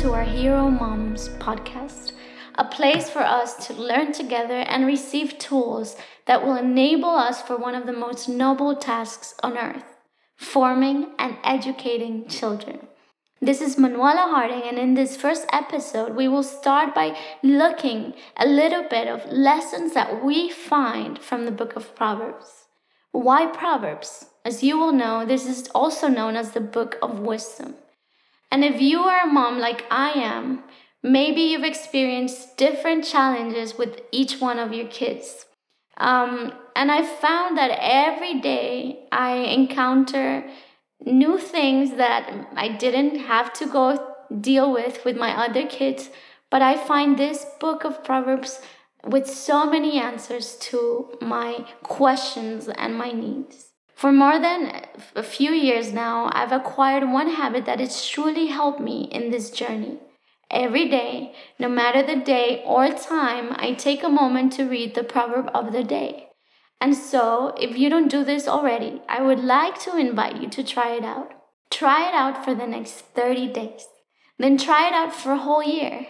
to our Hero Moms podcast, a place for us to learn together and receive tools that will enable us for one of the most noble tasks on earth forming and educating children. This is Manuela Harding, and in this first episode, we will start by looking a little bit of lessons that we find from the book of Proverbs. Why Proverbs? As you will know, this is also known as the book of wisdom. And if you are a mom like I am, maybe you've experienced different challenges with each one of your kids. Um, and I found that every day I encounter new things that I didn't have to go deal with with my other kids. But I find this book of Proverbs with so many answers to my questions and my needs. For more than a few years now, I've acquired one habit that has truly helped me in this journey. Every day, no matter the day or time, I take a moment to read the proverb of the day. And so, if you don't do this already, I would like to invite you to try it out. Try it out for the next 30 days. Then try it out for a whole year.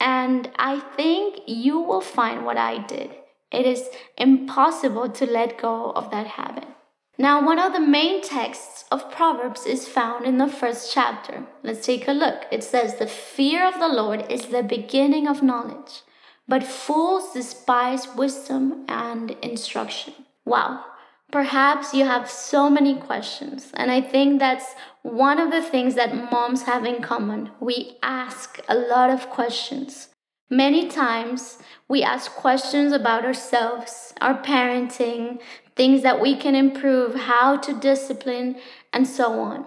And I think you will find what I did. It is impossible to let go of that habit. Now, one of the main texts of Proverbs is found in the first chapter. Let's take a look. It says, The fear of the Lord is the beginning of knowledge, but fools despise wisdom and instruction. Wow. Perhaps you have so many questions, and I think that's one of the things that moms have in common. We ask a lot of questions. Many times we ask questions about ourselves, our parenting, things that we can improve, how to discipline, and so on.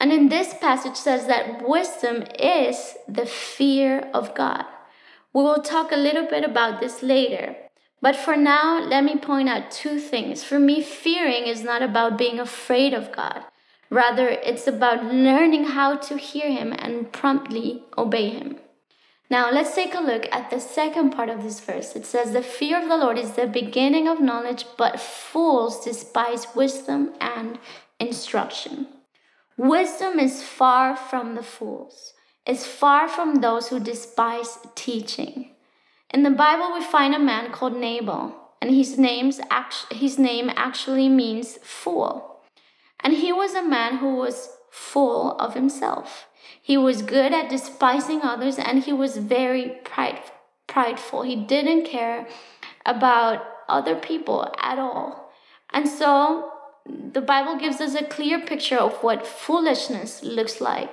And in this passage says that wisdom is the fear of God. We will talk a little bit about this later. But for now, let me point out two things. For me, fearing is not about being afraid of God. Rather, it's about learning how to hear Him and promptly obey Him. Now, let's take a look at the second part of this verse. It says, The fear of the Lord is the beginning of knowledge, but fools despise wisdom and instruction. Wisdom is far from the fools, is far from those who despise teaching. In the Bible, we find a man called Nabal, and his, name's act- his name actually means fool. And he was a man who was full of himself. He was good at despising others and he was very pride, prideful. He didn't care about other people at all. And so the Bible gives us a clear picture of what foolishness looks like.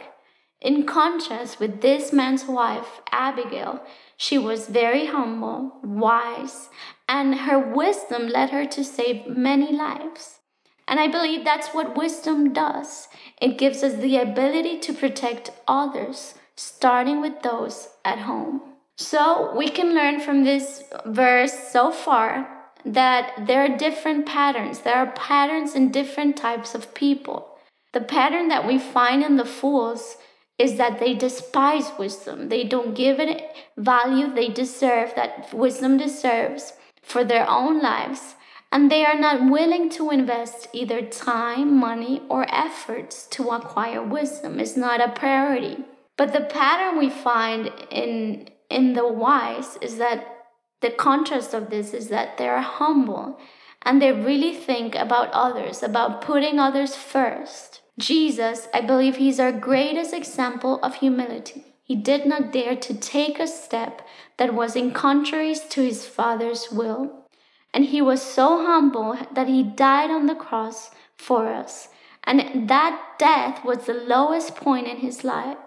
In contrast with this man's wife, Abigail, she was very humble, wise, and her wisdom led her to save many lives. And I believe that's what wisdom does. It gives us the ability to protect others, starting with those at home. So we can learn from this verse so far that there are different patterns. There are patterns in different types of people. The pattern that we find in the fools is that they despise wisdom. They don't give it value they deserve, that wisdom deserves for their own lives and they are not willing to invest either time, money, or efforts to acquire wisdom. It's not a priority. But the pattern we find in in the wise is that the contrast of this is that they are humble and they really think about others, about putting others first. Jesus, I believe he's our greatest example of humility. He did not dare to take a step that was in contrary to his Father's will. And he was so humble that he died on the cross for us. And that death was the lowest point in his life.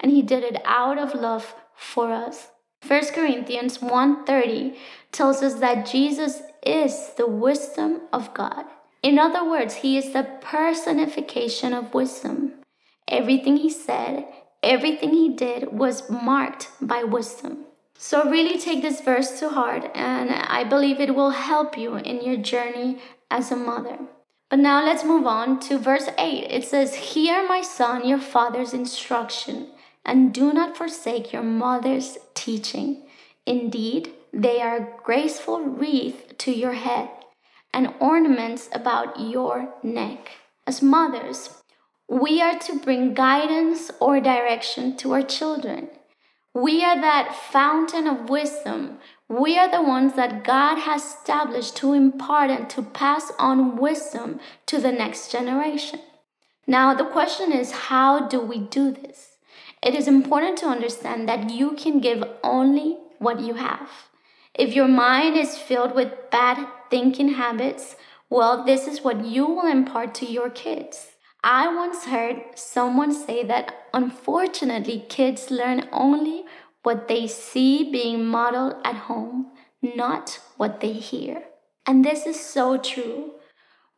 And he did it out of love for us. 1 Corinthians 1:30 tells us that Jesus is the wisdom of God. In other words, he is the personification of wisdom. Everything he said, everything he did was marked by wisdom. So, really take this verse to heart, and I believe it will help you in your journey as a mother. But now let's move on to verse 8. It says, Hear, my son, your father's instruction, and do not forsake your mother's teaching. Indeed, they are a graceful wreath to your head and ornaments about your neck. As mothers, We are to bring guidance or direction to our children. We are that fountain of wisdom. We are the ones that God has established to impart and to pass on wisdom to the next generation. Now, the question is how do we do this? It is important to understand that you can give only what you have. If your mind is filled with bad thinking habits, well, this is what you will impart to your kids. I once heard someone say that unfortunately, kids learn only what they see being modeled at home, not what they hear. And this is so true.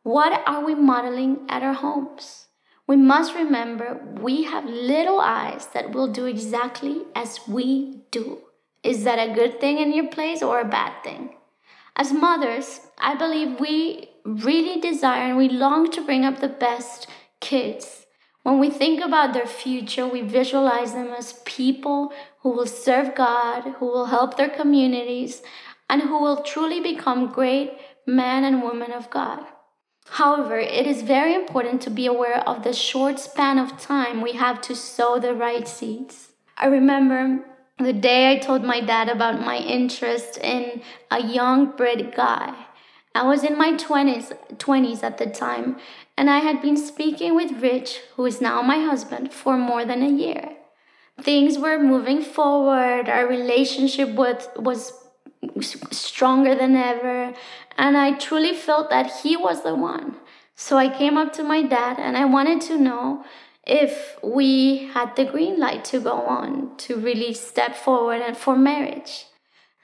What are we modeling at our homes? We must remember we have little eyes that will do exactly as we do. Is that a good thing in your place or a bad thing? As mothers, I believe we really desire and we long to bring up the best kids. When we think about their future, we visualize them as people who will serve God, who will help their communities, and who will truly become great men and women of God. However, it is very important to be aware of the short span of time we have to sow the right seeds. I remember the day I told my dad about my interest in a young Brit guy. I was in my 20s, 20s at the time, and I had been speaking with Rich, who is now my husband, for more than a year. Things were moving forward, our relationship was, was stronger than ever, and I truly felt that he was the one. So I came up to my dad and I wanted to know if we had the green light to go on, to really step forward and for marriage.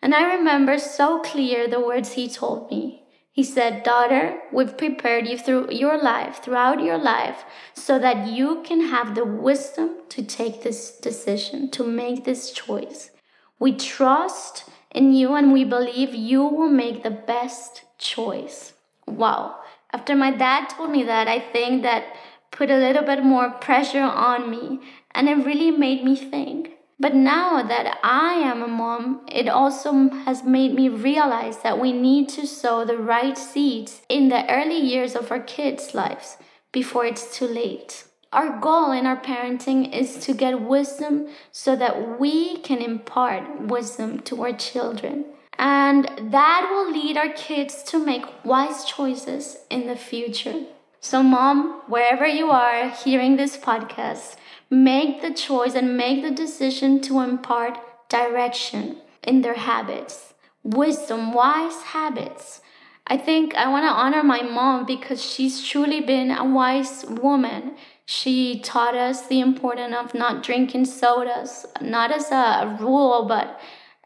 And I remember so clear the words he told me. He said, Daughter, we've prepared you through your life, throughout your life, so that you can have the wisdom to take this decision, to make this choice. We trust in you and we believe you will make the best choice. Wow. After my dad told me that, I think that put a little bit more pressure on me and it really made me think. But now that I am a mom, it also has made me realize that we need to sow the right seeds in the early years of our kids' lives before it's too late. Our goal in our parenting is to get wisdom so that we can impart wisdom to our children. And that will lead our kids to make wise choices in the future. So, mom, wherever you are hearing this podcast, make the choice and make the decision to impart direction in their habits, wisdom, wise habits. I think I want to honor my mom because she's truly been a wise woman. She taught us the importance of not drinking sodas, not as a rule, but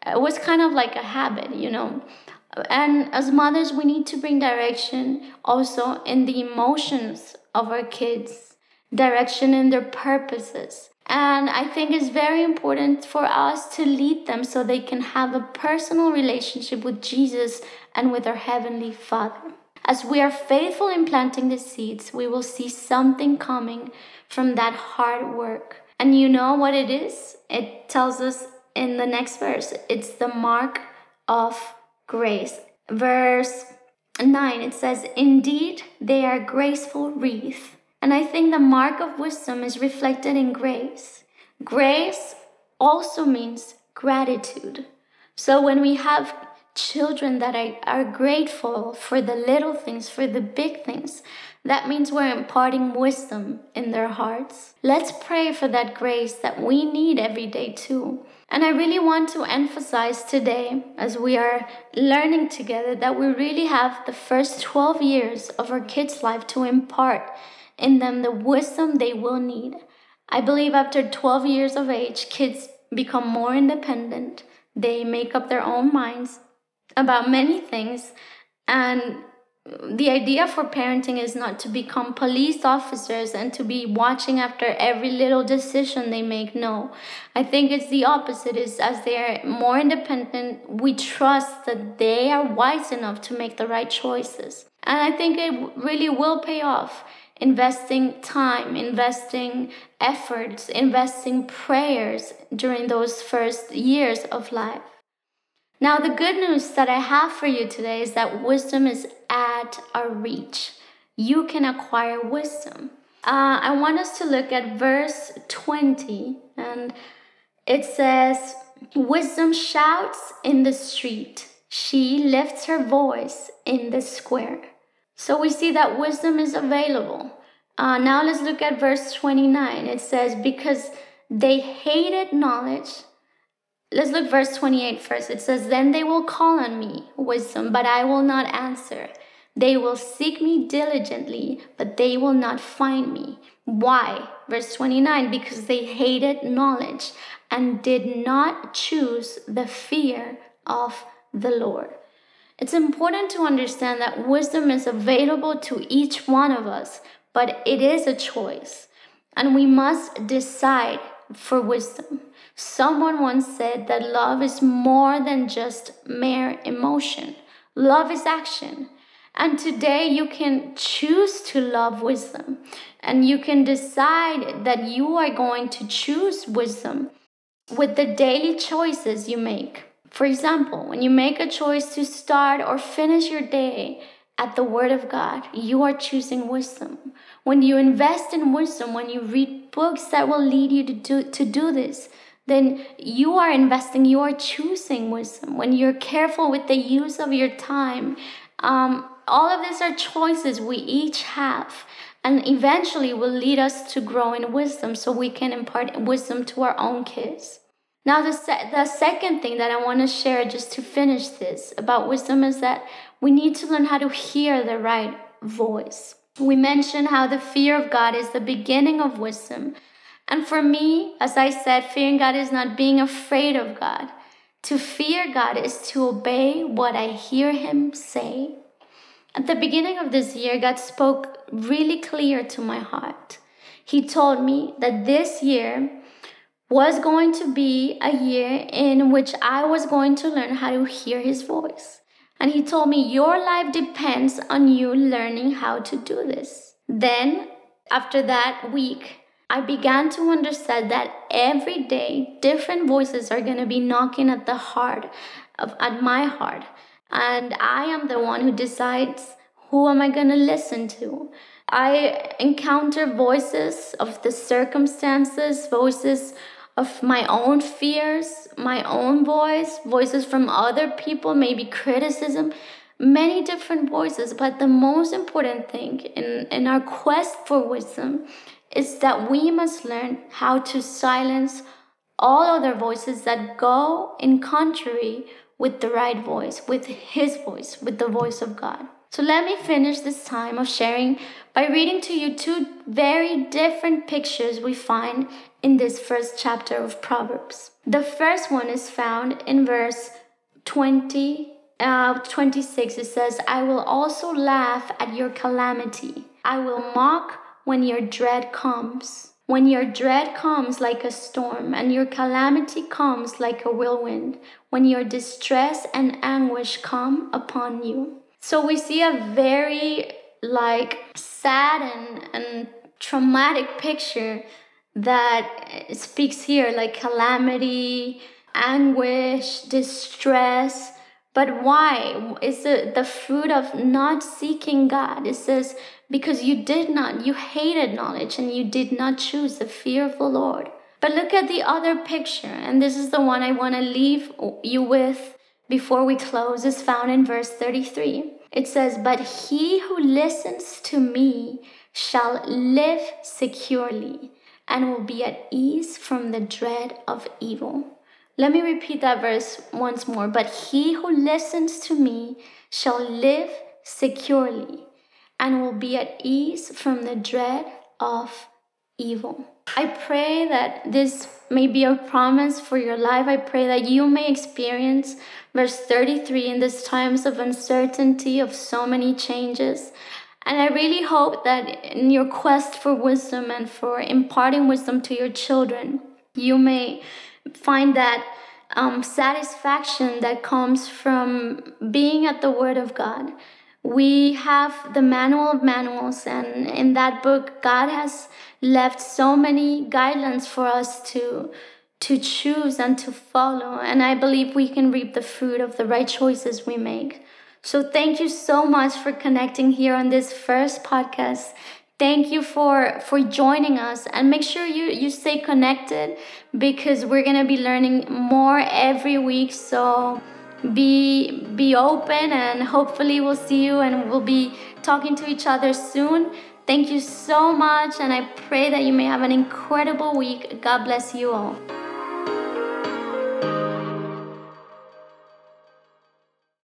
it was kind of like a habit, you know. And as mothers, we need to bring direction also in the emotions of our kids, direction in their purposes. And I think it's very important for us to lead them so they can have a personal relationship with Jesus and with our Heavenly Father. As we are faithful in planting the seeds, we will see something coming from that hard work. And you know what it is? It tells us in the next verse it's the mark of grace. Verse 9, it says, Indeed, they are graceful wreath. And I think the mark of wisdom is reflected in grace. Grace also means gratitude. So when we have children that are, grateful for the little things, for the big things, that means we're imparting wisdom in their hearts. Let's pray for that grace that we need every day, too. And I really want to emphasize today, as we are learning together, that we really have the first 12 years of our kids' life to impart in them the wisdom they will need. I believe after 12 years of age, kids become more independent. They make up their own minds about many things. And the idea for parenting is not to become police officers and to be watching after every little decision they make no i think it's the opposite is as they're more independent we trust that they are wise enough to make the right choices and i think it really will pay off investing time investing efforts investing prayers during those first years of life now, the good news that I have for you today is that wisdom is at our reach. You can acquire wisdom. Uh, I want us to look at verse 20, and it says, Wisdom shouts in the street, she lifts her voice in the square. So we see that wisdom is available. Uh, now let's look at verse 29. It says, Because they hated knowledge. Let's look verse 28 first. It says, Then they will call on me, wisdom, but I will not answer. They will seek me diligently, but they will not find me. Why? Verse 29 Because they hated knowledge and did not choose the fear of the Lord. It's important to understand that wisdom is available to each one of us, but it is a choice. And we must decide for wisdom. Someone once said that love is more than just mere emotion, love is action. And today you can choose to love wisdom and you can decide that you are going to choose wisdom with the daily choices you make. For example, when you make a choice to start or finish your day at the Word of God, you are choosing wisdom. When you invest in wisdom, when you read books that will lead you to do, to do this, then you are investing, you are choosing wisdom. When you're careful with the use of your time, um, all of these are choices we each have and eventually will lead us to grow in wisdom so we can impart wisdom to our own kids. Now, the, se- the second thing that I want to share just to finish this about wisdom is that we need to learn how to hear the right voice. We mentioned how the fear of God is the beginning of wisdom. And for me, as I said, fearing God is not being afraid of God. To fear God is to obey what I hear Him say. At the beginning of this year, God spoke really clear to my heart. He told me that this year was going to be a year in which I was going to learn how to hear his voice. And he told me, Your life depends on you learning how to do this. Then, after that week, I began to understand that every day different voices are going to be knocking at the heart of at my heart. And I am the one who decides who am I going to listen to. I encounter voices of the circumstances, voices of my own fears, my own voice, voices from other people, maybe criticism, many different voices. But the most important thing in, in our quest for wisdom is that we must learn how to silence all other voices that go in contrary with the right voice, with His voice, with the voice of God. So let me finish this time of sharing by reading to you two very different pictures we find in this first chapter of Proverbs. The first one is found in verse 20, uh, 26. It says, I will also laugh at your calamity. I will mock when your dread comes. When your dread comes like a storm, and your calamity comes like a whirlwind, when your distress and anguish come upon you. So we see a very like sad and, and traumatic picture that speaks here like calamity, anguish, distress. But why? Is it the fruit of not seeking God? It says, because you did not, you hated knowledge and you did not choose the fear of the Lord. But look at the other picture, and this is the one I want to leave you with before we close, is found in verse 33. It says, But he who listens to me shall live securely and will be at ease from the dread of evil. Let me repeat that verse once more. But he who listens to me shall live securely and will be at ease from the dread of evil. I pray that this may be a promise for your life. I pray that you may experience verse 33 in these times of uncertainty, of so many changes. And I really hope that in your quest for wisdom and for imparting wisdom to your children, you may find that um, satisfaction that comes from being at the Word of God. We have the manual of manuals, and in that book, God has left so many guidelines for us to to choose and to follow. And I believe we can reap the fruit of the right choices we make. So thank you so much for connecting here on this first podcast. thank you for for joining us and make sure you you stay connected because we're gonna be learning more every week so be be open and hopefully we'll see you and we'll be talking to each other soon. Thank you so much and i pray that you may have an incredible week. God bless you all